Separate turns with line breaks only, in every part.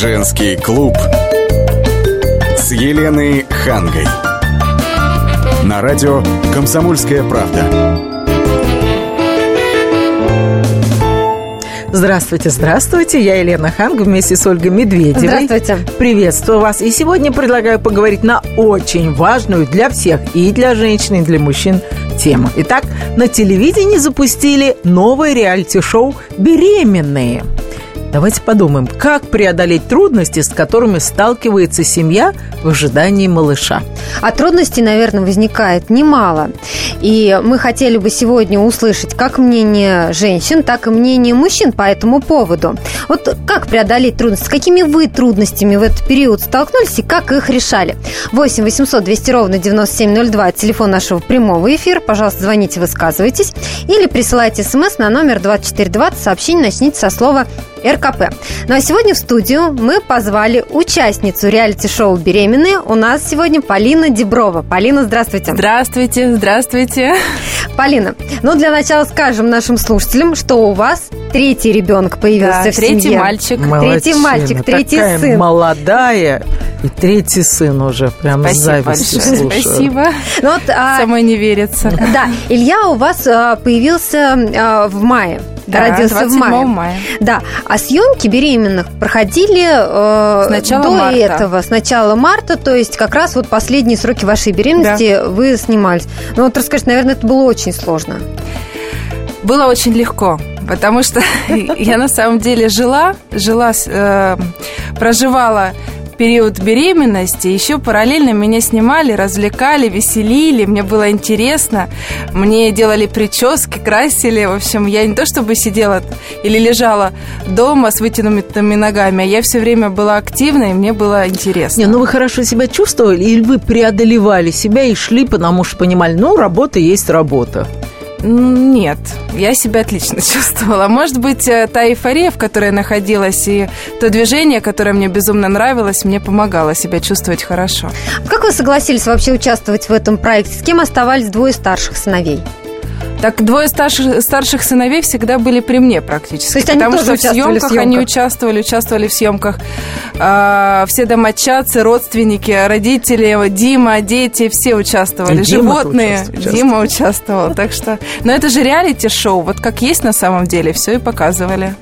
Женский клуб с Еленой Хангой. На радио «Комсомольская правда».
Здравствуйте, здравствуйте. Я Елена Ханг вместе с Ольгой Медведевой.
Здравствуйте.
Приветствую вас. И сегодня предлагаю поговорить на очень важную для всех, и для женщин, и для мужчин тему. Итак, на телевидении запустили новое реалити-шоу «Беременные». Давайте подумаем, как преодолеть трудности, с которыми сталкивается семья в ожидании малыша.
А трудностей, наверное, возникает немало. И мы хотели бы сегодня услышать как мнение женщин, так и мнение мужчин по этому поводу. Вот как преодолеть трудности, с какими вы трудностями в этот период столкнулись и как их решали? 8 800 200 ровно 9702, телефон нашего прямого эфира. Пожалуйста, звоните, высказывайтесь. Или присылайте смс на номер 2420, сообщение начните со слова РКП. Ну а сегодня в студию мы позвали участницу реалити-шоу «Беременные». У нас сегодня Полина Деброва. Полина, здравствуйте.
Здравствуйте, здравствуйте.
Полина, ну для начала скажем нашим слушателям, что у вас третий ребенок появился
да,
в
третий
семье.
мальчик.
Молодчина.
Третий мальчик, третий
Такая
сын.
молодая и третий сын уже. Прям с
Спасибо
завистью
большое.
слушаю.
Спасибо.
Ну вот, а,
Самой не верится.
да, Илья у вас а, появился а, в мае.
Да,
родился в
27
мае.
мая.
Да, а съемки беременных проходили э,
С начала
до
марта.
этого, с начала марта, то есть как раз вот последние сроки вашей беременности вы снимались. Ну вот расскажите, наверное, это было очень сложно.
Было очень легко, потому что я на самом деле жила, жила, э, проживала период беременности, еще параллельно меня снимали, развлекали, веселили, мне было интересно, мне делали прически, красили, в общем, я не то чтобы сидела или лежала дома с вытянутыми ногами, а я все время была активна, и мне было интересно.
Не, ну вы хорошо себя чувствовали, или вы преодолевали себя и шли, потому что понимали, ну, работа есть работа.
Нет, я себя отлично чувствовала. Может быть, э, та эйфория, в которой я находилась, и то движение, которое мне безумно нравилось, мне помогало себя чувствовать хорошо.
Как вы согласились вообще участвовать в этом проекте? С кем оставались двое старших сыновей?
Так двое старших, старших сыновей всегда были при мне практически.
То есть они
потому
тоже
что в
участвовали в
съемках они
съемках?
участвовали, участвовали в съемках. А, все домочадцы, родственники, родители, Дима, дети, все участвовали.
И
Животные.
участвовал,
Дима участвовал. Так что. Но это же реалити-шоу. Вот как есть на самом деле, все и показывали.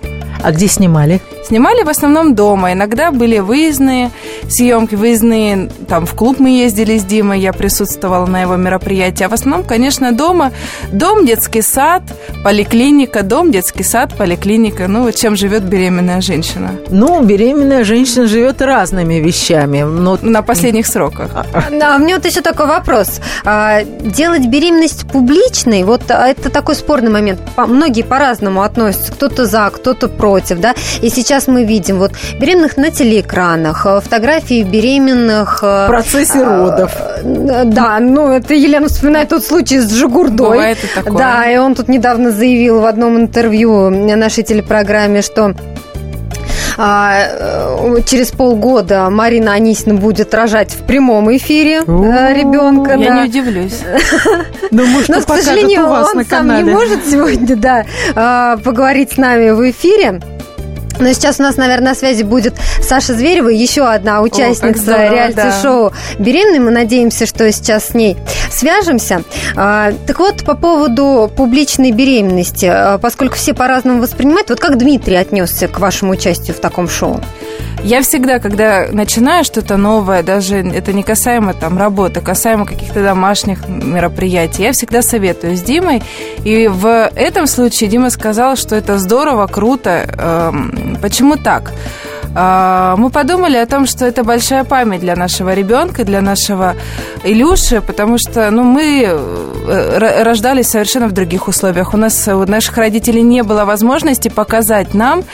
А где снимали?
Снимали в основном дома. Иногда были выездные съемки, выездные. Там в клуб мы ездили с Димой, я присутствовала на его мероприятии. А в основном, конечно, дома. Дом, детский сад, поликлиника, дом, детский сад, поликлиника. Ну, вот чем живет беременная женщина.
Ну, беременная женщина живет разными вещами. Но
На последних сроках.
А у меня вот еще такой вопрос. А, Делать беременность публичной, вот а, это такой спорный момент. Многие по-разному относятся. Кто-то за, кто-то против, да. И сейчас мы видим вот беременных на телеэкранах, э, фотографии беременных... э,
в процессе родов.
э, Да, ну это Елена вспоминает тот случай с Жигурдой.
Бывает и такое.
Да, и он тут недавно заявил в одном интервью нашей телепрограмме, что через полгода Марина Анисина будет рожать в прямом эфире
У-у-у.
ребенка.
Я
да.
не удивлюсь.
Думаю, что
Но, к сожалению,
у вас
он
на
сам не может сегодня, да, а, поговорить с нами в эфире. Но сейчас у нас, наверное, на связи будет Саша Зверева, еще одна участница реалити-шоу «Беременный». Мы надеемся, что сейчас с ней свяжемся. А, Так вот, по поводу публичной беременности, а, поскольку все по-разному воспринимают, вот как Дмитрий отнесся к вашему участию в таком шоу?
Я всегда, когда начинаю что-то новое, даже это не касаемо там работы, касаемо каких-то домашних мероприятий, я всегда советую с Димой. И в этом случае Дима сказал, что это здорово, круто. Эм, Почему так? А, Мы подумали о том, что это большая память для нашего ребенка, для нашего Илюши, потому что ну, мы э, рождались совершенно в других условиях. У нас, у наших родителей не было возможности показать нам,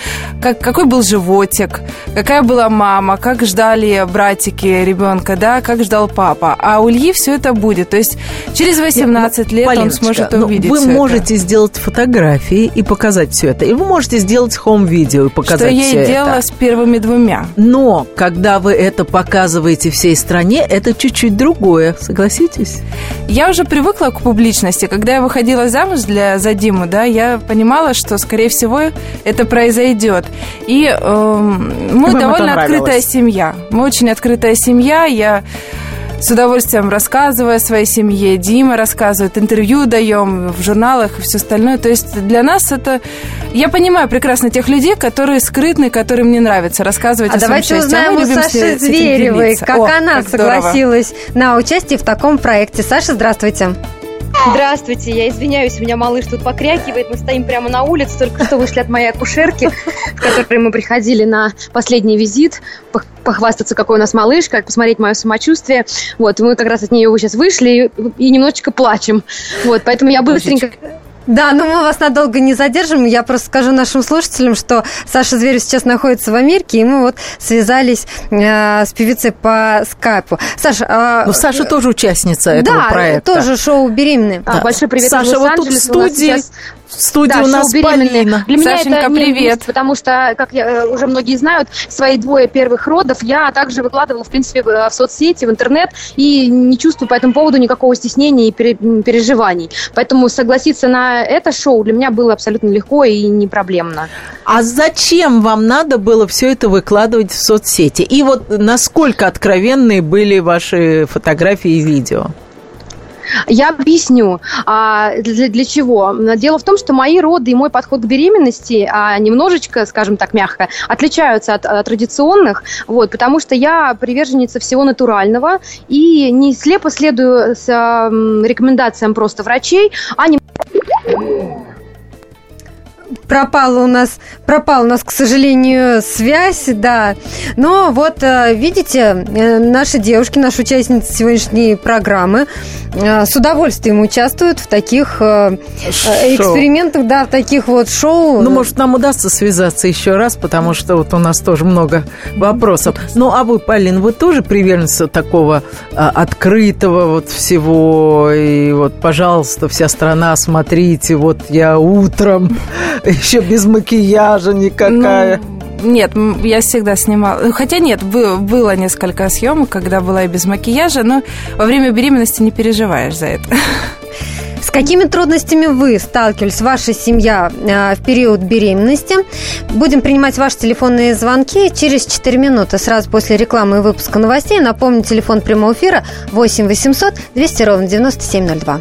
как, какой был животик, какая была мама, как ждали братики ребенка, да, как ждал папа. А у Ильи все это будет. То есть через 18 лет он
Полиночка,
сможет
ну,
увидеть
Вы
всё это.
можете сделать фотографии и показать все это. И вы можете сделать хом-видео и
Что
показать
я
все это.
делала с первым первыми двумя.
Но когда вы это показываете всей стране, это чуть-чуть другое, согласитесь?
Я уже привыкла к публичности. Когда я выходила замуж для, за Диму, да, я понимала, что, скорее всего, это произойдет. И э, мы
Вам
довольно открытая семья. Мы очень открытая семья. Я с удовольствием рассказываю о своей семье. Дима рассказывает, интервью даем в журналах и все остальное. То есть для нас это... Я понимаю прекрасно тех людей, которые скрытны, которым не нравится рассказывать
А
о своем
давайте
счастье. А
узнаем
мы
у Саши Зверевой, как
О,
она
как здорово.
согласилась на участие в таком проекте. Саша, здравствуйте.
Здравствуйте, я извиняюсь, у меня малыш тут покрякивает. Мы стоим прямо на улице, только что вышли от моей акушерки, в которой мы приходили на последний визит, пох- похвастаться, какой у нас малыш, как посмотреть мое самочувствие. Вот, мы как раз от нее сейчас вышли и, и немножечко плачем. Вот, поэтому я быстренько...
Да, но мы вас надолго не задержим. Я просто скажу нашим слушателям, что Саша Зверев сейчас находится в Америке, и мы вот связались э, с певицей по скайпу. Саша, а,
Ну, Саша тоже участница этого
да,
проекта.
тоже шоу «Беременные».
А, большой привет
Саша, вот тут в студии, в студии
Да,
у нас. Полина.
Для меня
Сашенька,
это не
привет.
грусть, потому что, как я, э, уже многие знают, свои двое первых родов я также выкладывала, в принципе, в, э, соцсети, в интернет, и не чувствую по этому поводу никакого стеснения и переживаний. Поэтому согласиться на это шоу для меня было абсолютно легко и не проблемно.
А зачем вам надо было все это выкладывать в соцсети? И вот насколько откровенные были ваши фотографии и видео?
Я объясню, а, для, для чего. Дело в том, что мои роды и мой подход к беременности а, немножечко, скажем так, мягко, отличаются от, а, традиционных, вот, потому что я приверженница всего натурального и не слепо следую с, а, рекомендациям просто врачей, а не Yeah.
Пропала у нас, пропала у нас, к сожалению, связь, да. Но вот, э, видите, э, наши девушки, наши участницы сегодняшней программы э, с удовольствием участвуют в таких
Шоу.
экспериментах, да, в таких вот шоу.
Ну, может, нам удастся связаться еще раз, потому что вот у нас тоже много вопросов. Ну, а вы, Полин, вы тоже приверженцы такого открытого вот всего? И вот, пожалуйста, вся страна, смотрите, вот я утром, еще без макияжа никакая.
Ну, нет, я всегда снимала. Хотя нет, бы- было несколько съемок, когда была и без макияжа, но во время беременности не переживаешь за это.
С какими трудностями вы сталкивались, ваша семья э, в период беременности? Будем принимать ваши телефонные звонки через 4 минуты, сразу после рекламы и выпуска новостей. Напомню, телефон прямого эфира 8 800 200 ровно 9702.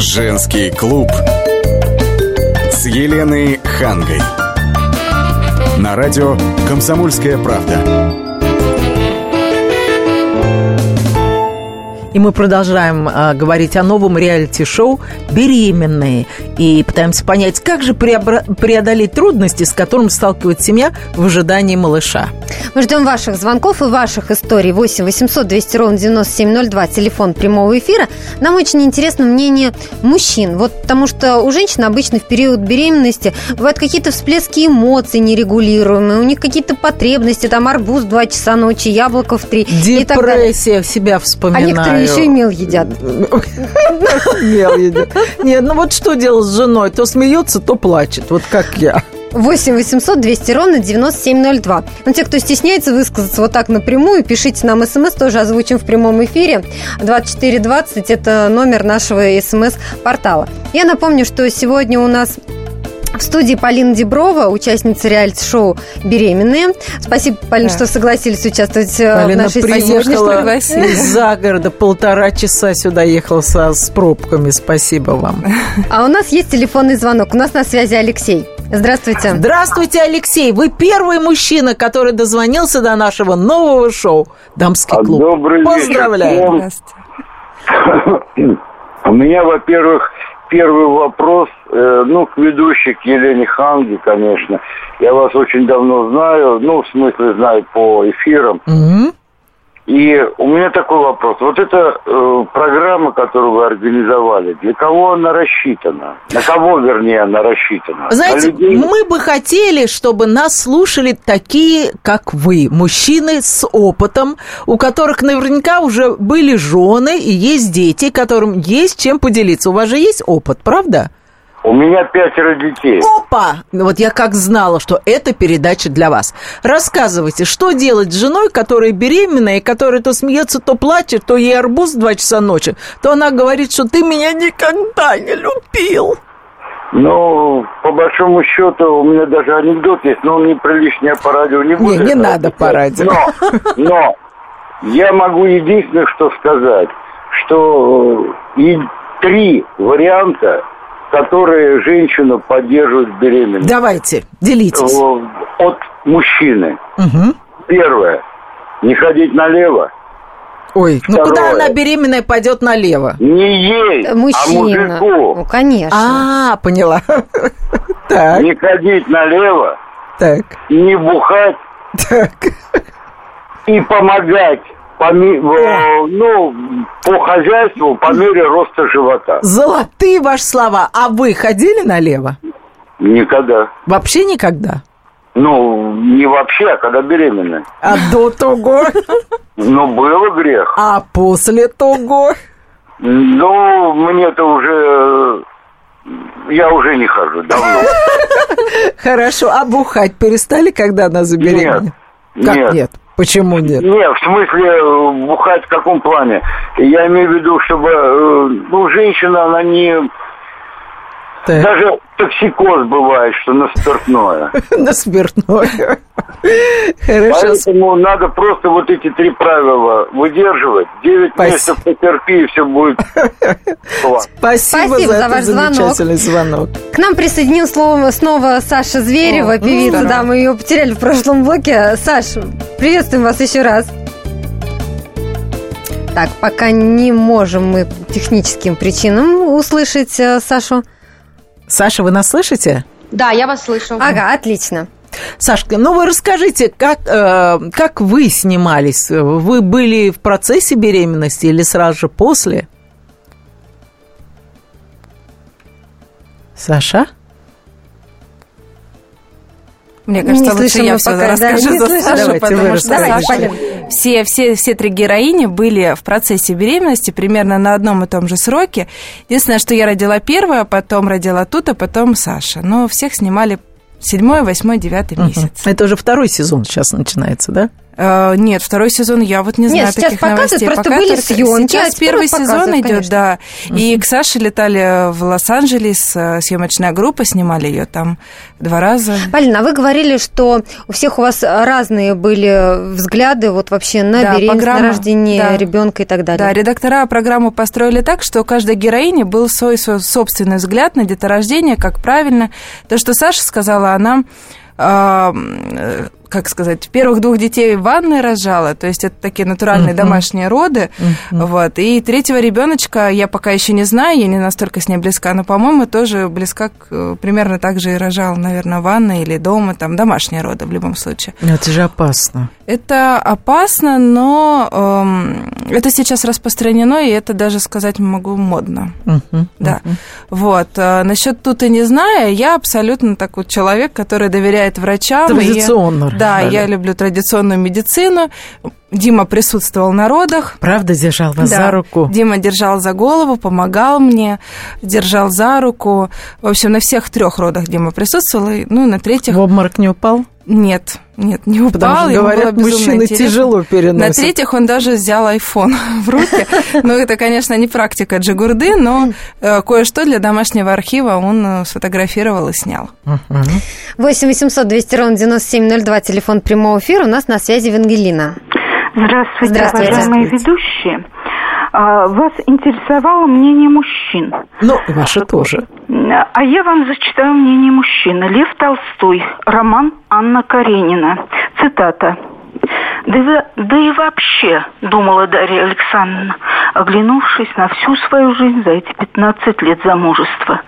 Женский клуб с Еленой Хангой. На радио «Комсомольская правда».
И мы продолжаем а, говорить о новом реалити-шоу «Беременные». И пытаемся понять, как же преодолеть трудности, с которыми сталкивается семья в ожидании малыша.
Мы ждем ваших звонков и ваших историй. 8 800 200 ровно 9702, телефон прямого эфира. Нам очень интересно мнение мужчин. Вот потому что у женщин обычно в период беременности бывают какие-то всплески эмоций нерегулируемые, у них какие-то потребности, там арбуз в 2 часа ночи, яблоко в 3 и так далее.
Депрессия, себя
А
вспоминаю.
Некоторые еще и мел едят.
Мел едят. Нет, ну вот что делать с женой? То смеется, то плачет. Вот как я.
8 800 200 ровно 9702. Ну, те, кто стесняется высказаться вот так напрямую, пишите нам смс, тоже озвучим в прямом эфире. 2420 – это номер нашего смс-портала. Я напомню, что сегодня у нас в студии Полина Деброва, участница реалити-шоу «Беременные». Спасибо, Полина,
Да.
что согласились участвовать э, в
Полина
нашей
приехала из-за города, полтора часа сюда ехала со, с пробками. Спасибо вам.
А у нас есть телефонный звонок. У нас на связи Алексей. Здравствуйте.
Здравствуйте, Алексей. Вы первый мужчина, который дозвонился до нашего нового шоу «Дамский
А,
клуб».
добрый вечер
Поздравляю.
Здравствуйте.
У меня, во-первых, первый вопрос, э, ну, к ведущей, к Елене Ханге, конечно. Я вас очень давно знаю, ну, в смысле знаю по эфирам.
Мгм.
И у меня такой вопрос. Вот эта э, программа, которую вы организовали, для кого она рассчитана? На кого, вернее, она рассчитана?
Знаете, мы бы хотели, чтобы нас слушали такие, как вы, мужчины с опытом, у которых наверняка уже были жены и есть дети, которым есть чем поделиться. У вас же есть опыт, правда?
У меня пятеро детей.
Опа! Ну Вот я как знала, что это передача для вас. Рассказывайте, что делать с женой, которая беременная, и которая то смеется, то плачет, то ей арбуз в 2 часа ночи, то она говорит, что ты меня никогда не любил.
Ну, по большому счету, у меня даже анекдот есть, но он неприличный, я по радио не буду.
Не, не надо по радио.
Но, но я могу единственное, что сказать, что э, и три варианта, которые женщину поддерживают в беременности
Давайте, делитесь.
э, от мужчины.
Мгм.
Первое. Не ходить налево.
Ой, ну
Второе.
куда она беременная пойдет налево?
Не ей, а
Мужчина. Ну,
мужику.
конечно.
А, поняла. Так,
Не ходить налево,
так,
не бухать
так.
и помогать по, ну, по хозяйству по мере роста живота.
Золотые ваши слова. А вы ходили налево?
Никогда.
Вообще никогда?
Ну, не вообще, а когда беременная.
А до того?
Ну, было грех.
А после того?
Ну, мне-то уже... Я уже не хожу давно.
Хорошо, а бухать перестали, когда она забеременела?
Нет,
Как
нет.
нет? Почему нет?
Нет, в смысле, э, бухать в каком плане? Я имею в виду, чтобы... э, Ну, женщина, она не...
Так,
Даже токсикоз бывает, что на спиртное.
на спиртное. Хорошо.
Поэтому надо просто вот эти три правила выдерживать. Девять месяцев потерпи, и все будет.
Спасибо,
Спасибо
за,
ваш звонок.
замечательный звонок.
К нам присоединил слово снова Саша Зверева,
О,
певица, да, мы ее потеряли в прошлом блоке. Саш, приветствуем вас еще раз. Так, пока не можем мы по техническим причинам услышать э, Сашу.
Саша, вы нас слышите?
Да, я вас слышу.
Ага, отлично.
Сашка, ну вы расскажите, как, э, как вы снимались? Вы были в процессе беременности или сразу же после? Саша?
Мне кажется,
Не
лучше я все
пока, да,
расскажу
не
за
слышим.
Сашу,
Давайте,
потому что
расскажите.
Саша, все, все, все три героини были в процессе беременности примерно на одном и том же сроке. Единственное, что я родила первую, а потом родила тут, а потом Саша. Но всех снимали седьмой, восьмой, девятый месяц.
Это уже второй сезон сейчас начинается, да?
Э, нет, второй сезон я вот не
Нет,
знаю
сейчас
таких
показывают,
новостей.
просто
Пока
были съемки, а
Сейчас
теперь
первый сезон идет,
конечно.
да. И к Саше летали в Лос-Анджелес, э, съемочная группа, снимали ее там два раза.
Полина, а вы говорили, что у всех у вас разные были взгляды вот вообще на
Да,
беременность,
программа,
на рождение
да.
ребенка и так далее.
Да, редактора программу построили так, что у каждой героини был свой, свой собственный взгляд на деторождение, как правильно. То, что Саша сказала, она а, э, как сказать, первых двух детей в ванной рожала, то есть это такие натуральные домашние роды, вот, и третьего ребеночка я пока еще не знаю, я не настолько с ней близка, но, по-моему, тоже близка, к, э, примерно так же и рожала, наверное, в ванной или дома, там, домашние роды в любом случае.
Это же опасно.
Это опасно, но эм, это сейчас распространено, и это даже сказать могу модно.
Мгм.
Да. Вот. А, насчет тут и не знаю, я абсолютно такой человек, который доверяет врачам. и Да, я люблю традиционную медицину. Дима присутствовал на родах.
Правда держал вас
Да.
за руку?
Дима держал за голову, помогал мне, держал за руку. В общем, на всех трех родах Дима присутствовал, и, ну, на третьих
В обморок не упал?
Нет, нет, не упал.
Потому что, говорят, мужчины
интересно.
тяжело переносят.
На третьих он даже взял iPhone в руки. Ну, это, конечно, не практика Джигурды, но э, кое-что для домашнего архива он э, сфотографировал и снял.
Мгм.
8 800 200 ровно 9702, телефон прямого эфира. У нас на связи Евангелина.
Здравствуйте,
Здравствуйте.
уважаемые ведущие. А, Вас интересовало мнение мужчин.
Ну, ваше тоже.
А я вам зачитаю мнение мужчины. Лев Толстой. Роман Анна Каренина. Цитата. Да, и да и вообще, думала Дарья Александровна, оглянувшись на всю свою жизнь за эти 15 лет замужества.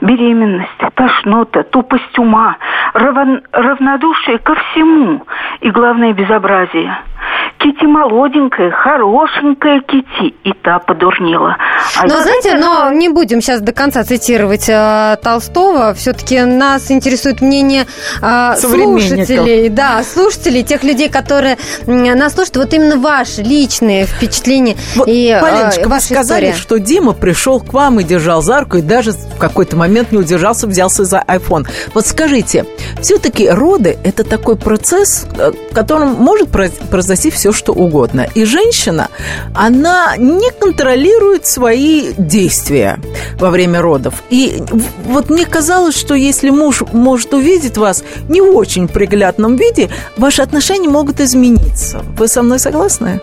Беременность, тошнота, тупость ума, равн... равнодушие ко всему и, главное, безобразие – Кити молоденькая, хорошенькая Кити, и та подурнела.
А но знаете, но не будем сейчас до конца цитировать э, Толстого. Все-таки нас интересует мнение э, слушателей, да, слушателей, тех людей, которые нас слушают. Вот именно ваши личные впечатления
вот,
и
Полиночка,
э, ваша
вы сказали,
история.
что Дима пришел к вам и держал за руку, и даже в какой-то момент не удержался, взялся за iPhone. Вот скажите, все-таки роды – это такой процесс, э, в котором может произойти все, что угодно. И женщина, она не контролирует свои действия во время родов. И вот мне казалось, что если муж может увидеть вас не в очень приглядном виде, ваши отношения могут измениться. Вы со мной согласны?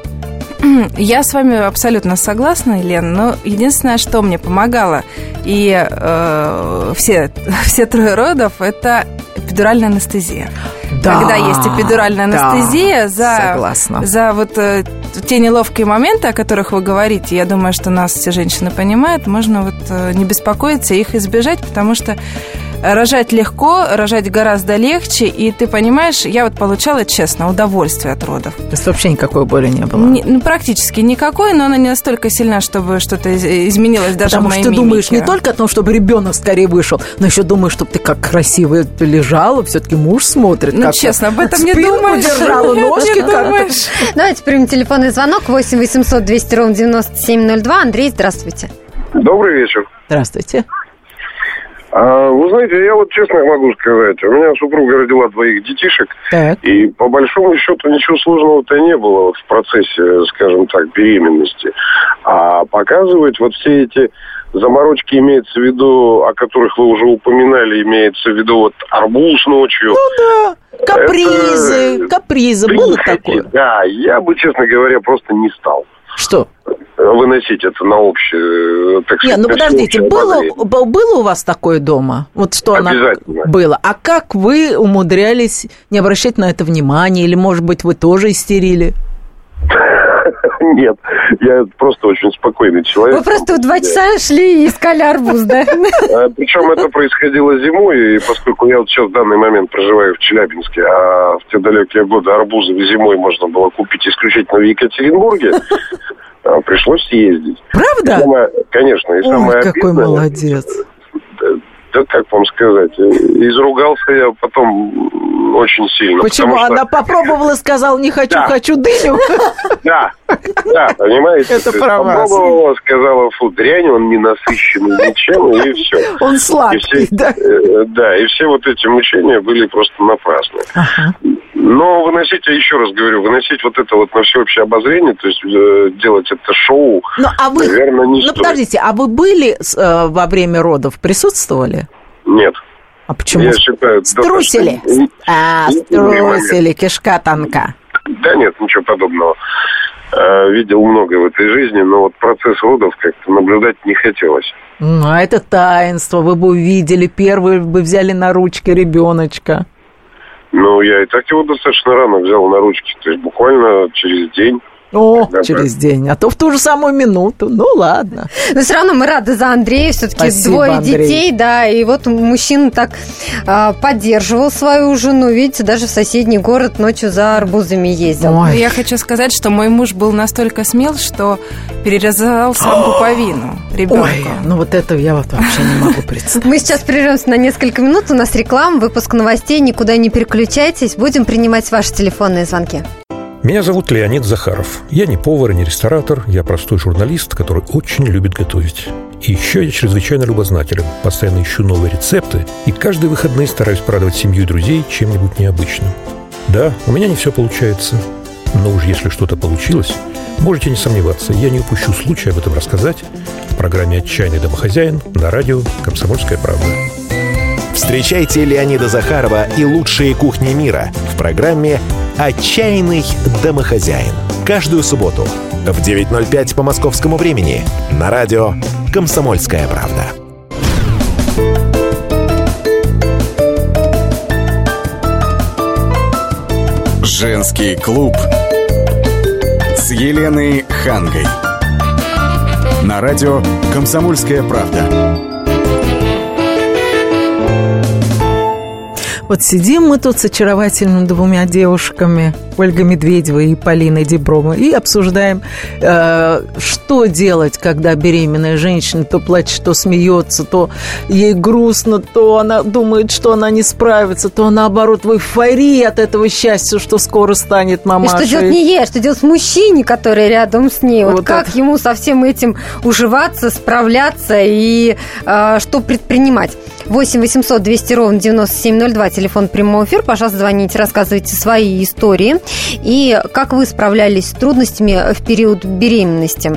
Я с вами абсолютно согласна, Елена, но единственное, что мне помогало, и э, все, все трое родов, это эпидуральная анестезия.
Да,
Когда есть эпидуральная анестезия,
да,
за,
согласна.
за вот э, те неловкие моменты, о которых вы говорите, я думаю, что нас все женщины понимают, можно вот э, не беспокоиться, их избежать, потому что рожать легко, рожать гораздо легче, и ты понимаешь, я вот получала, честно, удовольствие от родов.
То есть вообще никакой боли не было?
Не, ну, практически никакой, но она не настолько сильна, чтобы что-то изменилось даже
Потому
в моей
что ты
мимике.
думаешь не только о том, чтобы ребенок скорее вышел, но еще думаешь, чтобы ты как красиво лежала, все-таки муж смотрит.
Ну,
как
честно, об этом не
спинку
думаешь.
держала, ножки
думаешь.
Давайте примем телефонный звонок 8 800 200 ровно 9702. Андрей, здравствуйте.
Добрый вечер.
Здравствуйте.
А, вы знаете, я вот честно могу сказать, у меня супруга родила двоих детишек,
Так.
и по большому счету ничего сложного-то не было вот в процессе, скажем так, беременности. А показывать вот все эти заморочки имеется в виду, о которых вы уже упоминали, имеется в виду вот арбуз ночью.
Ну да, капризы,
Это-
капризы, было такое?
Да, я бы, честно говоря, просто не стал
Что?
Выносить это на общее, так
Не,
сказать,
ну
на
подождите, было, было у вас такое дома? Вот что она было. А как вы умудрялись не обращать на это внимания? Или, может быть, вы тоже истерили?
Нет, я просто очень спокойный человек.
Вы просто в два часа шли и искали арбуз, да?
Причем это происходило зимой, и поскольку я вот сейчас в данный момент проживаю в Челябинске, а в те далекие годы арбузы зимой можно было купить исключительно в Екатеринбурге, а, пришлось съездить.
Правда?
Самое- конечно, и самое
Ой, какой
обидное-
молодец.
Да, как вам сказать, э, изругался я потом очень сильно.
Почему?
что-
Она попробовала, сказала, не хочу,
Да.
хочу дыню.
Да, да, понимаете?
Это про вас.
Попробовала, сказала, фу, дрянь, он не насыщенный ничем, и все.
Он
И
сладкий,
все,
да?
э, да, и все вот эти мучения были просто напрасны.
Ага.
Но выносить, я еще раз говорю, выносить вот это вот на всеобщее обозрение, то есть э, делать это шоу,
Ну, а вы...
наверное, не
Ну,
стоит.
подождите, а вы были э, во время родов, присутствовали?
Нет.
А почему?
Я считаю,
Струсили?
достаточно-
А, струсили, кишка тонка.
Да нет, ничего подобного. Э, Видел много в этой жизни, но вот процесс родов как-то наблюдать не хотелось.
Ну, а это таинство. Вы бы увидели, первые бы взяли на ручки ребеночка.
Ну, я и так его достаточно рано взял на ручки, то есть буквально через день.
О,
Да,
через день. А то в ту же самую минуту. Ну, ладно.
Но все равно мы рады за Андрея. Все-таки
Спасибо,
двое
Андрей.
детей, да. И вот мужчина так а, поддерживал свою жену. Видите, даже в соседний город ночью за арбузами ездил.
Ой.
Я хочу сказать, что мой муж был настолько смел, что перерезал сам пуповину ребенку.
Ой, ну вот это я вот вообще не могу представить.
Мы сейчас прервемся на несколько минут. У нас реклама, выпуск новостей. Никуда не переключайтесь. Будем принимать ваши телефонные звонки.
Меня зовут Леонид Захаров. Я не повар и не ресторатор, я простой журналист, который очень любит готовить. И еще я чрезвычайно любознателен, постоянно ищу новые рецепты и каждые выходные стараюсь порадовать семью и друзей чем-нибудь необычным. Да, у меня не все получается, но уж если что-то получилось, можете не сомневаться, я не упущу случая об этом рассказать в программе «Отчаянный домохозяин» на радио «Комсомольская правда».
Встречайте Леонида Захарова и лучшие кухни мира в программе «Отчаянный домохозяин». Каждую субботу в 9.05 по московскому времени на радио «Комсомольская правда».
Женский клуб с Еленой Хангой. На радио «Комсомольская правда».
Вот сидим мы тут с очаровательными двумя девушками, Ольгой Медведевой и Полиной Дебровой, и обсуждаем, э, что делать, когда беременная женщина то плачет, то смеется, то ей грустно, то она думает, что она не справится, то наоборот в эйфории от этого счастья, что скоро станет мамашей.
И что делать не ей, а что делать с мужчиной, который рядом с ней? Вот,
Вот
как
это.
ему со всем этим уживаться, справляться и э, что предпринимать? 8 800 200 ровно 9702, телефон прямого эфира. Пожалуйста, звоните, рассказывайте свои истории. И как вы справлялись с трудностями в период беременности?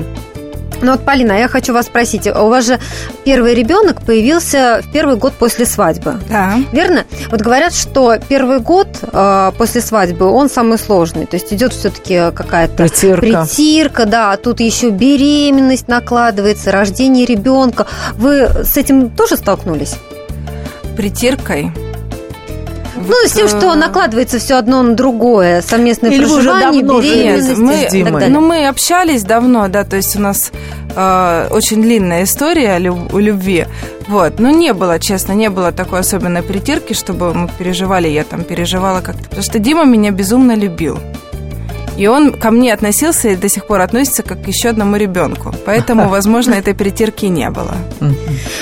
Ну вот, Полина, я хочу вас спросить. У вас же первый ребенок появился в первый год после свадьбы.
Да.
Верно? Вот говорят, что первый год э, после свадьбы он самый сложный. То есть идет все-таки какая-то
Притирка.
притирка, да, а тут еще беременность накладывается, рождение ребенка. Вы с этим тоже столкнулись?
Притиркой.
Ну, с тем, что накладывается все одно на другое, совместное
Или
проживание, беременность
мы-
и так далее.
Ну, мы общались давно, да, то есть у нас э, очень длинная история люб- у любви. Вот. Но не было, честно, не было такой особенной притирки, чтобы мы переживали, я там переживала как-то. Потому что Дима меня безумно любил. И он ко мне относился и до сих пор относится как к еще одному ребенку. Поэтому, возможно, этой притирки не было.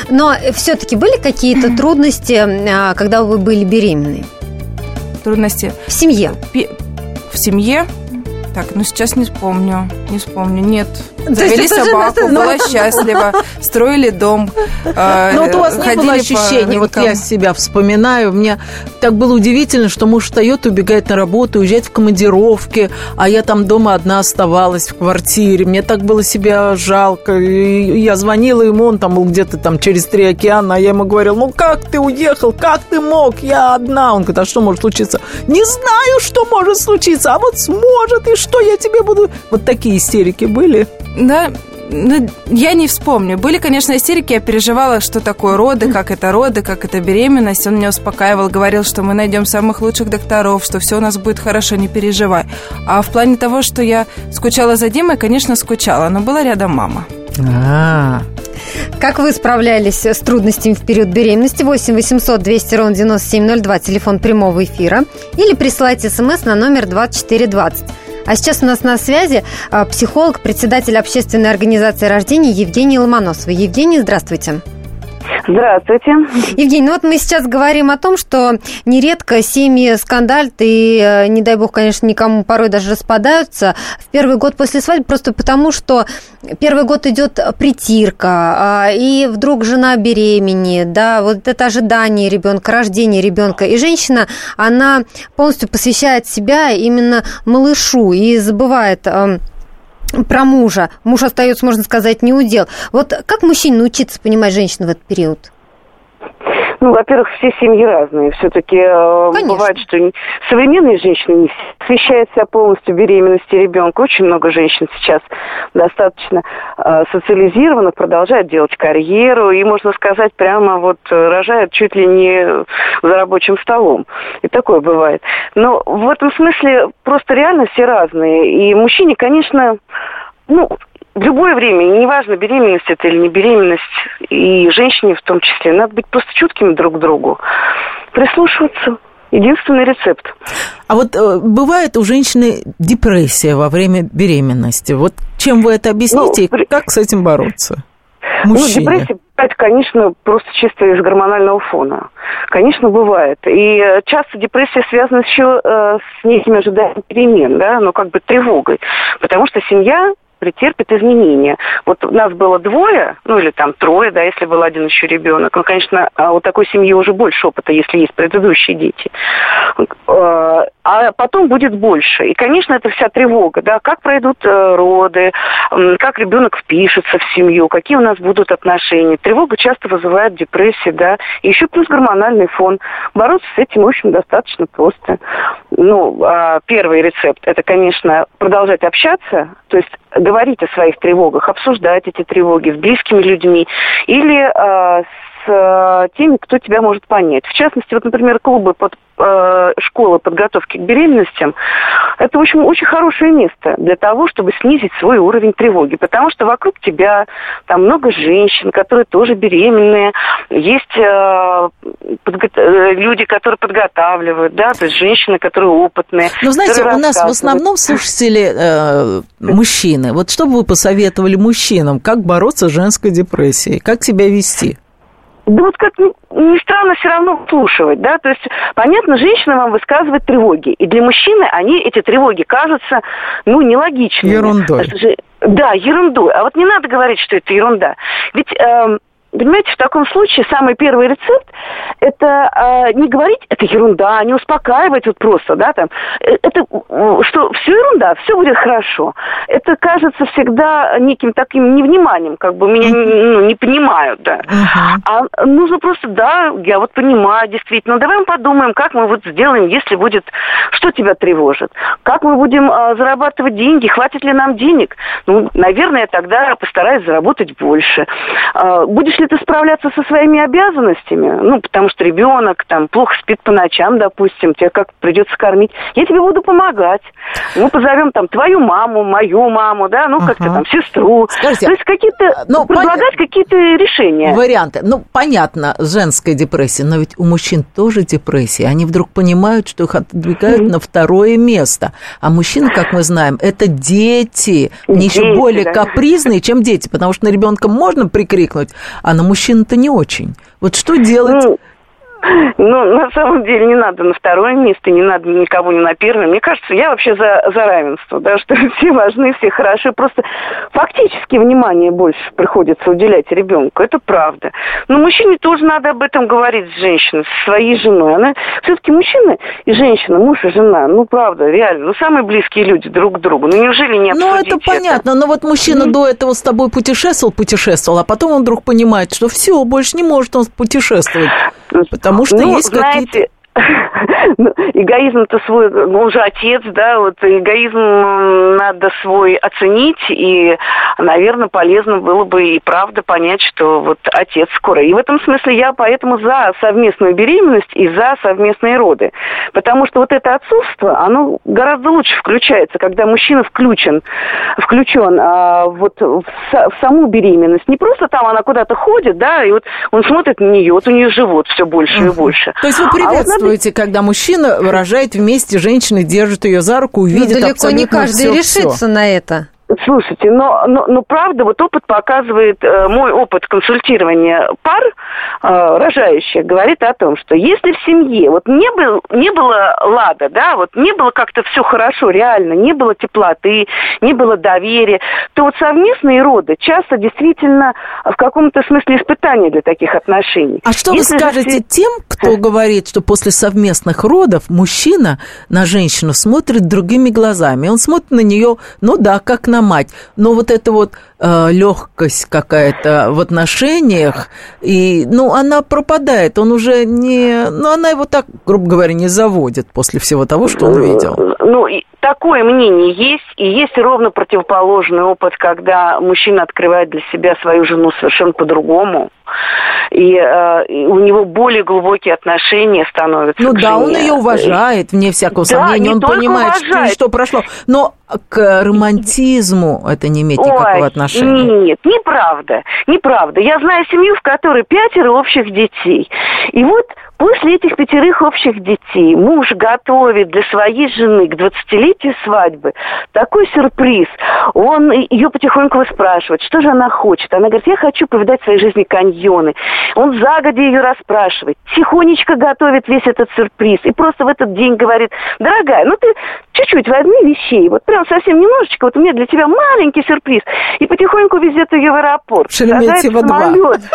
Но все-таки были какие-то трудности, а, когда вы были беременны?
Трудности
В семье?
В семье. Так, ну сейчас не вспомню, не вспомню. Нет,
есть
завели
это же-
собаку,
это-
была счастлива, строили дом. э,
Но вот у вас не было ощущения, вот я себя вспоминаю, мне так было удивительно, что муж встает, убегает на работу, уезжает в командировки, а я там дома одна оставалась в квартире. Мне так было себя жалко. И я звонила ему, он там был где-то там через три океана, а я ему говорила, ну как ты уехал, как ты мог, я одна. Он говорит, а что может случиться? Не знаю, что может случиться, а вот сможет, и что я тебе буду... Вот такие истерики были.
Да, ну, я не вспомню. Были, конечно, истерики, я переживала, что такое роды, как это роды, как это беременность. Он меня успокаивал, говорил, что мы найдем самых лучших докторов, что все у нас будет хорошо, не переживай. А в плане того, что я скучала за Димой, конечно, скучала, но была рядом мама.
А,
Как вы справлялись с трудностями в период беременности? 8 800 200 ровно 9702, телефон прямого эфира. Или присылайте смс на номер 2420. А сейчас у нас на связи а, психолог, председатель общественной организации рождения Евгений Ломоносова. Евгений, здравствуйте.
Здравствуйте.
Евгений, ну вот мы сейчас говорим о том, что нередко семьи скандалят и, э, не дай бог, конечно, никому порой даже распадаются в первый год после свадьбы, просто потому что первый год идет притирка, а, и вдруг жена беременеет, да, вот это ожидание ребенка, рождение ребенка, и женщина, она полностью посвящает себя именно малышу и забывает эм, про мужа. Муж остается, можно сказать, не удел. Вот как мужчине научиться понимать женщину в этот период?
Ну, во-первых, все семьи разные. Все-таки
Конечно.
бывает, что современные женщины не посвящают себя полностью беременности ребенка. Очень много женщин сейчас достаточно э, социализированных, продолжают делать карьеру и, можно сказать, прямо вот э, рожают чуть ли не за рабочим столом. И такое бывает. Но в этом смысле просто реально все разные. И мужчине, конечно, ну, в любое время, неважно, беременность это или не беременность, и женщине в том числе, надо быть просто чуткими друг к другу, прислушиваться. Единственный рецепт.
А вот э, бывает у женщины депрессия во время беременности. Вот чем вы это объясните
Ну,
и как с этим бороться?
Ну,
Мужчине.
депрессия бывает, конечно, просто чисто из гормонального фона. Конечно, бывает. И э, часто депрессия связана еще э, с некими ожиданиями перемен, да, ну, как бы тревогой. Потому что семья претерпит изменения. Вот у нас было двое, ну или там трое, да, если был один еще ребенок. Ну, конечно, а у такой семьи уже больше опыта, если есть предыдущие дети. А потом будет больше. И, конечно, это вся тревога, да, как пройдут э, роды, как ребенок впишется в семью, какие у нас будут отношения. Тревога часто вызывает депрессию, да, и еще плюс гормональный фон. Бороться с этим, в общем, достаточно просто. Ну, а первый рецепт – это, конечно, продолжать общаться, то есть говорить о своих тревогах, обсуждать эти тревоги с близкими людьми или а, э, теми, кто тебя может понять. В частности, вот, например, клубы под э, школы подготовки к беременностям, это, в общем, очень хорошее место для того, чтобы снизить свой уровень тревоги. Потому что вокруг тебя там много женщин, которые тоже беременные, есть э, подго- э, люди, которые подготавливают, да, то есть женщины, которые опытные.
Ну, знаете, у нас в основном слушатели э, мужчины. Вот что бы вы посоветовали мужчинам, как бороться с женской депрессией, как себя вести?
Да вот как ни, ни странно, все равно слушать, да, то есть, понятно, женщина вам высказывает тревоги, и для мужчины они, эти тревоги, кажутся, ну, нелогичными.
Ерундой.
Да, ерундой. А вот не надо говорить, что это ерунда. Ведь, эм, понимаете, в таком случае самый первый рецепт – это э, не говорить, это ерунда, не успокаивать вот просто, да, там, Э, это, э, что все ерунда, все будет хорошо. Это кажется всегда неким таким невниманием, как бы меня ну, не понимают, да. А нужно просто, да, я вот понимаю, действительно, давай мы подумаем, как мы вот сделаем, если будет, что тебя тревожит, как мы будем а, зарабатывать деньги, хватит ли нам денег. Ну, наверное, я тогда постараюсь заработать больше. А, будешь ли ты справляться со своими обязанностями? Ну, потому что ребенок там плохо спит по ночам, допустим, тебе как придется кормить. Я тебе буду помогать. Мы позовем там твою маму, мою маму, да, ну, как-то там сестру.
Скажите,
То есть какие-то,
ну,
предлагать какие-то решения.
Варианты. Ну, понятно, женская депрессия, но ведь у мужчин тоже депрессия. Они вдруг понимают, что их отодвигают на второе место. А мужчины, как мы знаем, это дети. Они еще
Дети,
более
да.
капризные, чем дети, потому что на ребенка можно прикрикнуть, а на мужчину-то не очень. Вот что делать?
Ну, Ну, на самом деле, не надо на второе место, не надо никого не на первое. Мне кажется, я вообще за, за равенство, да, что все важны, все хороши. Просто фактически внимание больше приходится уделять ребенку. Это правда. Но мужчине тоже надо об этом говорить с женщиной, со своей женой. Она все-таки мужчина и женщина, муж и жена. Ну, правда, реально. Ну, самые близкие люди друг к другу. Ну, неужели не
Ну,
обсудить
это понятно, но вот мужчина до этого с тобой путешествовал, путешествовал, а потом он вдруг понимает, что все, больше не может он путешествовать, потому что
Ну,
есть какие-то...
ну, эгоизм-то свой, ну, он же отец, да, вот эгоизм надо свой оценить, и, наверное, полезно было бы и правда понять, что вот отец скоро. И в этом смысле я поэтому за совместную беременность и за совместные роды. Потому что вот это отцовство, оно гораздо лучше включается, когда мужчина включен, включен а, вот в, са- в саму беременность. Не просто там она куда-то ходит, да, и вот он смотрит на нее, вот у нее живот все больше и больше.
То есть вы
А
приветствуете, когда мужчина рожает вместе, женщина держит ее за руку и
Ну, далеко не каждый
всё-
решится на это.
Слушайте, но, но, но правда, вот опыт показывает, э, мой опыт консультирования пар э, рожающих говорит о том, что если в семье вот не, был, не было лада, да, вот не было как-то все хорошо, реально, не было теплоты, не было доверия, то вот совместные роды часто действительно в каком-то смысле испытание для таких отношений.
А что
Если
вы
же
скажете
все-
тем, кто говорит, что после совместных родов мужчина на женщину смотрит другими глазами? Он смотрит на нее, ну да, как на мать, но вот эта вот легкость какая-то в отношениях, и, ну, она пропадает, он уже не, ну, она его так, грубо говоря, не заводит после всего того, что он видел.
Ну, и такое мнение есть, и есть ровно противоположный опыт, когда мужчина открывает для себя свою жену совершенно по-другому, и, э, и у него более глубокие отношения становятся.
Ну да, он
жене.
ее уважает, вне всякого
Да,
сомнения,
не
он понимает, что,
уважает.
что прошло, но к романтизму это не имеет никакого
Ой,
отношения.
Нет, неправда, неправда. Я знаю семью, в которой пятеро общих детей. И вот после этих пятерых общих детей муж готовит для своей жены к 20-летию свадьбы такой сюрприз. Он ее потихоньку спрашивает, что же она хочет. Она говорит, я хочу повидать в своей жизни каньоны. Он загодя ее расспрашивает, тихонечко готовит весь этот сюрприз. И просто в этот день говорит, дорогая, ну ты чуть-чуть возьми вещей, вот прям совсем немножечко, вот у меня для тебя маленький сюрприз. И потихоньку везет ее в аэропорт.
Шереметьево
сажает в
2.
самолет.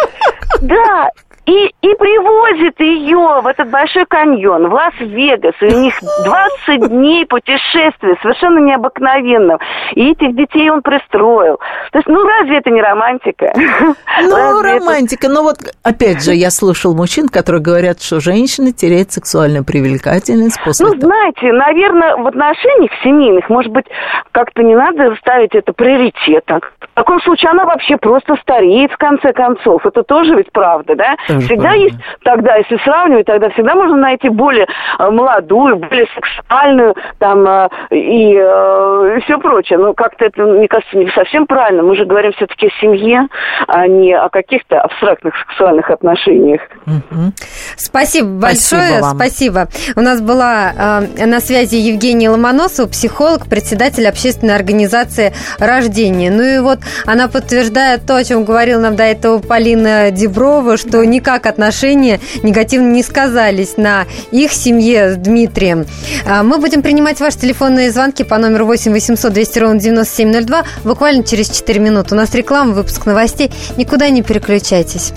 Да, и, и привозит ее в этот большой каньон, в Лас-Вегас. И у них 20 дней путешествия, совершенно необыкновенного. И этих детей он пристроил. То есть, ну разве это не романтика?
Ну,
Разве это-
романтика. Но вот, опять же, я слышал мужчин, которые говорят, что женщина теряет сексуальную привлекательность после
Ну,
того.
знаете, наверное, в отношениях семейных, может быть, как-то не надо ставить это приоритетом. В таком случае она вообще просто стареет, в конце концов. Это тоже ведь правда, да? Тоже всегда правильно. есть, тогда, если сравнивать, тогда всегда можно найти более э, молодую, более сексуальную, там, э, и, и все прочее. Но как-то это, мне кажется, не совсем правильно. Мы же говорим все-таки о семье, а не о каких-то абстрактных сексуальных отношениях.
Угу. Спасибо большое. Спасибо, спасибо. У нас была э, на связи Евгения Ломоносова, психолог, председатель общественной организации «Рождение». Ну и вот она подтверждает то, о чем говорила нам до этого Полина Деброва, что никак отношения негативно не сказались на их семье с Дмитрием. А, мы будем принимать ваши телефонные звонки по номеру 8 800 200 ровно 9702 буквально через 4 минуты. У нас реклама, выпуск новостей. Никуда не переключайтесь.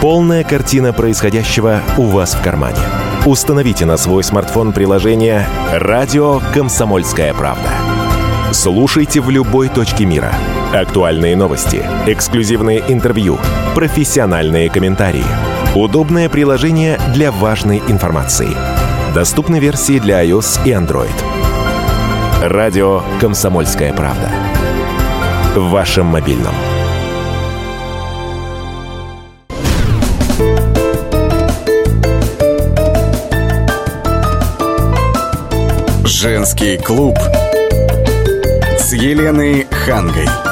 Полная картина происходящего у вас в кармане. Установите на свой смартфон приложение «Радио Комсомольская правда». Слушайте в любой точке мира. Актуальные новости, эксклюзивные интервью, профессиональные комментарии. Удобное приложение для важной информации. Доступны версии для iOS и Android. Радио «Комсомольская правда». В вашем мобильном.
Женский клуб с Еленой Хангой.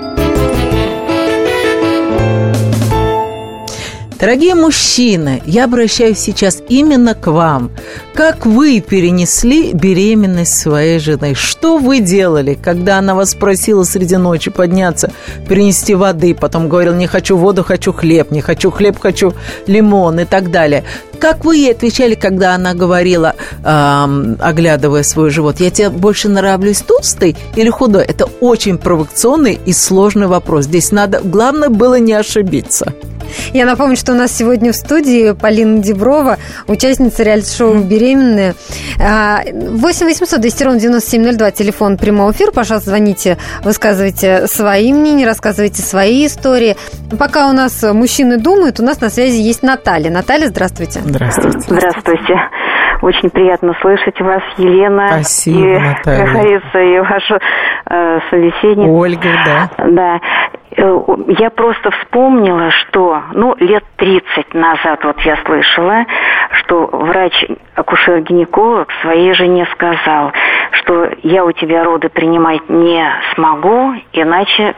Дорогие мужчины, я обращаюсь сейчас именно к вам. Как вы перенесли беременность своей жены? Что вы делали, когда она вас просила среди ночи подняться, принести воды, потом говорил, не хочу воду, хочу хлеб, не хочу хлеб, хочу лимон и так далее? Как вы ей отвечали, когда она говорила, эм, оглядывая свой живот, я тебе больше нравлюсь толстый или худой? Это очень провокационный и сложный вопрос. Здесь надо, главное было не ошибиться.
Я напомню, что у нас сегодня в студии Полина Деброва, участница реалити-шоу «Беременная». 8 800 200 ровно 9702, телефон прямого эфира. Пожалуйста, звоните, высказывайте свои мнения, рассказывайте свои истории. Пока у нас мужчины думают, у нас на связи есть Наталья. Наталья, здравствуйте.
Здравствуйте.
Здравствуйте. Очень приятно слышать вас, Елена.
Спасибо,
и,
Наталья.
Как говорится, и вашу э, собеседницу.
Ольга, да.
Да. Э, я просто вспомнила, что, ну, лет 30 назад вот я слышала, что врач-акушер-гинеколог своей жене сказал, что я у тебя роды принимать не смогу, иначе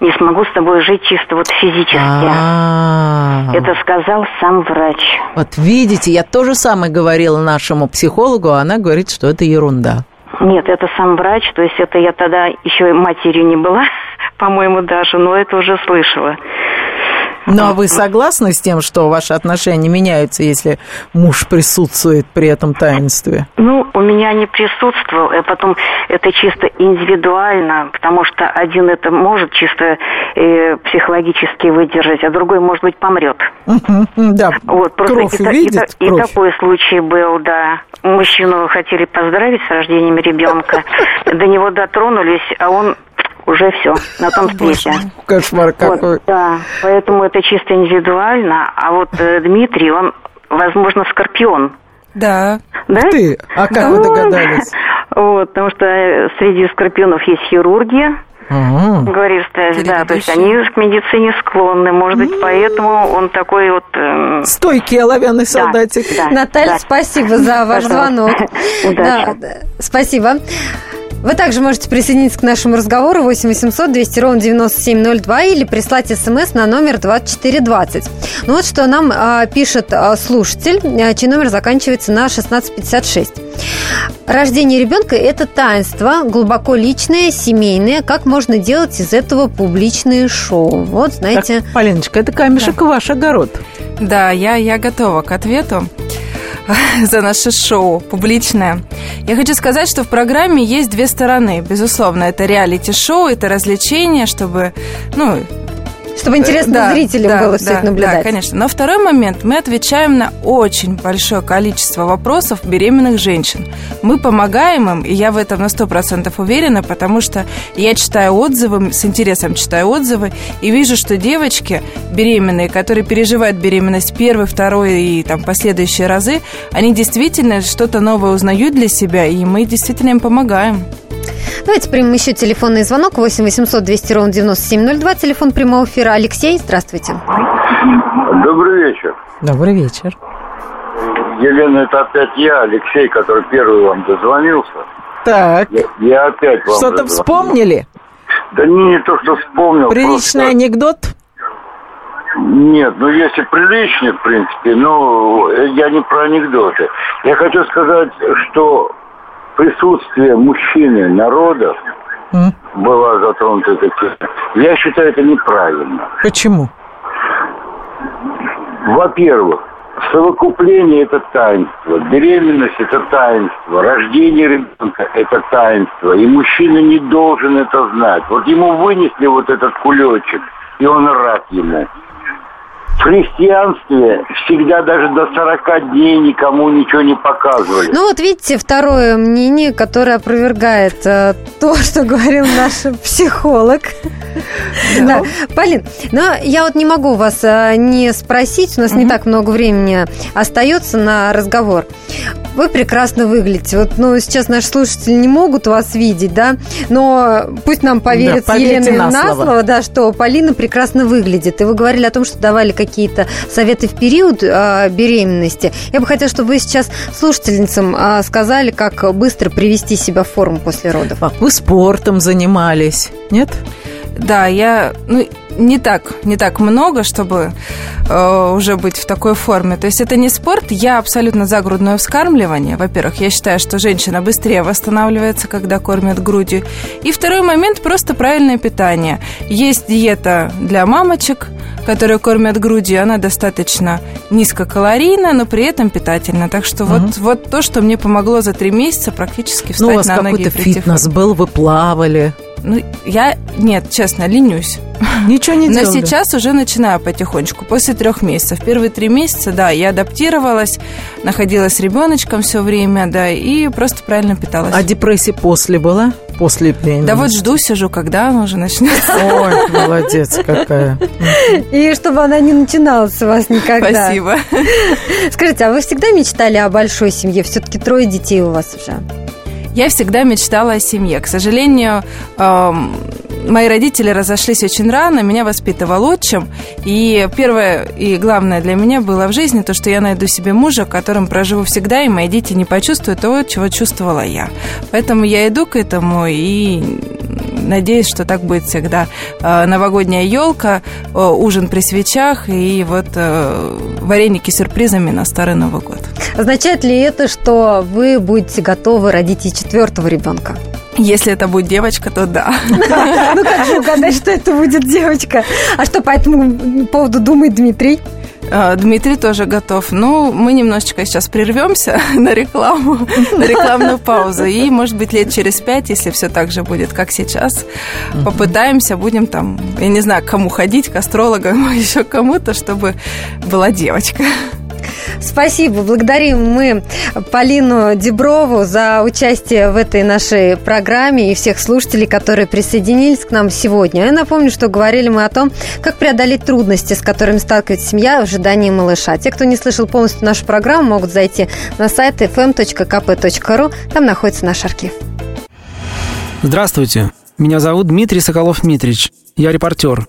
не смогу с тобой жить чисто вот физически. А-а-а. Это сказал сам врач.
Вот видите, я то же самое говорила нашему психологу, а она говорит, что это ерунда.
Нет, это сам врач, то есть это я тогда еще матерью не была, по-моему, даже, но это уже слышала.
Ну, а вы согласны с тем, что ваши отношения меняются, если муж присутствует при этом таинстве?
Ну, у меня не присутствовал, и потом это чисто индивидуально, потому что один это может чисто э, психологически выдержать, а другой, может быть, помрет.
Да,
вот, просто
кровь
и,
видит,
и,
кровь.
и такой случай был, да. Мужчину хотели поздравить с рождением ребенка, до него дотронулись, а он уже все, на том свете.
Кошмар какой.
Вот, да, поэтому это чисто индивидуально. А вот э, Дмитрий, он, возможно, скорпион.
Да.
Да?
Ты? А как
да.
вы догадались?
Вот, потому что э, среди скорпионов есть хирурги,
Ага.
Говорит, да, то есть они к медицине склонны, может быть, поэтому он такой вот... Э...
Стойкий оловянный солдатик.
Да, Наталья, да. спасибо за ваш звонок. Да, спасибо. Вы также можете присоединиться к нашему разговору 8 800 200 ровно 9702 или прислать смс на номер 2420. Ну вот что нам а, пишет а, слушатель, а, чей номер заканчивается на 1656. Рождение ребенка – это таинство, глубоко личное, семейное. Как можно делать из этого публичное шоу? Вот, знаете...
Так, Полиночка, это камешек да. ваш огород.
Да, я, я готова к ответу за наше шоу публичное. Я хочу сказать, что в программе есть две стороны. Безусловно, это реалити-шоу, это развлечение, чтобы, ну,
чтобы интересно да, зрителям да, было да, все это наблюдать.
Да, конечно. Но второй момент. Мы отвечаем на очень большое количество вопросов беременных женщин. Мы помогаем им, и я в этом на сто процентов уверена, потому что я читаю отзывы, с интересом читаю отзывы, и вижу, что девочки беременные, которые переживают беременность первый, второй и там последующие разы, они действительно что-то новое узнают для себя, и мы действительно им помогаем.
Давайте примем еще телефонный звонок 8 800 200 ровно 9702, телефон прямого эфира. Алексей, здравствуйте.
Добрый вечер.
Добрый вечер.
Елена, это опять я, Алексей, который первый вам дозвонился.
Так,
Я, я опять вам
что-то вспомнили?
Да не, не то, что вспомнил.
Приличный
просто-
анекдот?
Нет, ну если приличный, в принципе, ну, я не про анекдоты. Я хочу сказать, что присутствие мужчины народа Была затронута эта тема. Я считаю, это неправильно.
Почему?
Во-первых, совокупление – это таинство, беременность – это таинство, рождение ребенка – это таинство, и мужчина не должен это знать. Вот ему вынесли вот этот кулечек, и он рад ему. В христианстве всегда даже до 40 дней никому ничего не показывали.
Ну вот видите, второе мнение, которое опровергает э, то, что говорил наш психолог. Да. Полин, но я вот не могу вас э, не спросить, у нас не так много времени остается на разговор. Вы прекрасно выглядите. Вот, ну, сейчас наши слушатели не могут вас видеть, да, но пусть нам поверят
Да,
Еленой
на
на
слово.
слово, да, что Полина прекрасно выглядит. И вы говорили о том, что давали какие-то советы в период э, беременности. Я бы хотела, чтобы вы сейчас слушательницам э, сказали, как быстро привести себя в форму после родов.
А вы спортом занимались, нет?
Да, я, ну, не так, не так много, чтобы э, уже быть в такой форме. То есть это не спорт, я абсолютно за грудное вскармливание. Во-первых, я считаю, что женщина быстрее восстанавливается, когда кормят грудью. И второй момент – просто правильное питание. Есть диета для мамочек, которые кормят грудью, она достаточно низкокалорийная, но при этом питательна. Так что вот, вот то, что мне помогло за три месяца практически встать
Ну, у вас
на ноги и
какой-то фитнес был, вы плавали.
Ну, я, нет, честно, ленюсь.
Ничего не
Но
делали.
сейчас уже начинаю потихонечку, после трех месяцев. Первые три месяца, да, я адаптировалась, находилась с ребеночком все время, да, и просто правильно питалась.
А депрессия после была? После беременности?
Да вот жду, сижу, когда она уже начнется.
Ой, молодец какая.
И чтобы она не начиналась у вас никогда.
Спасибо.
Скажите, а вы всегда мечтали о большой семье? Все-таки трое детей у вас уже.
Я всегда мечтала о семье. К сожалению, эм, мои родители разошлись очень рано, меня воспитывал отчим. И первое и главное для меня было в жизни то, что я найду себе мужа, которым проживу всегда, и мои дети не почувствуют того, чего чувствовала я. Поэтому я иду к этому и надеюсь, что так будет всегда. Э, Новогодняя елка, э, ужин при свечах и вот э, вареники с сюрпризами на Старый Новый год.
Означает ли это, что вы будете готовы родить и четвертого ребенка?
Если это будет девочка, то да.
Ну как же угадать, что это будет девочка? А что по этому поводу думает Дмитрий?
А, Дмитрий тоже готов. Ну, мы немножечко сейчас прервемся на рекламу, на рекламную паузу. И, может быть, лет через пять, если все так же будет, как сейчас, попытаемся, будем там, я не знаю, к кому ходить, к астрологам, еще кому-то, чтобы была девочка.
Спасибо. Благодарим мы Полину Деброву за участие в этой нашей программе и всех слушателей, которые присоединились к нам сегодня. Я напомню, что говорили мы о том, как преодолеть трудности, с которыми сталкивается семья в ожидании малыша. Те, кто не слышал полностью нашу программу, могут зайти на сайт fm.kp.ru. Там находится наш архив.
Здравствуйте. Меня зовут Дмитрий Соколов-Дмитрич. Я репортер.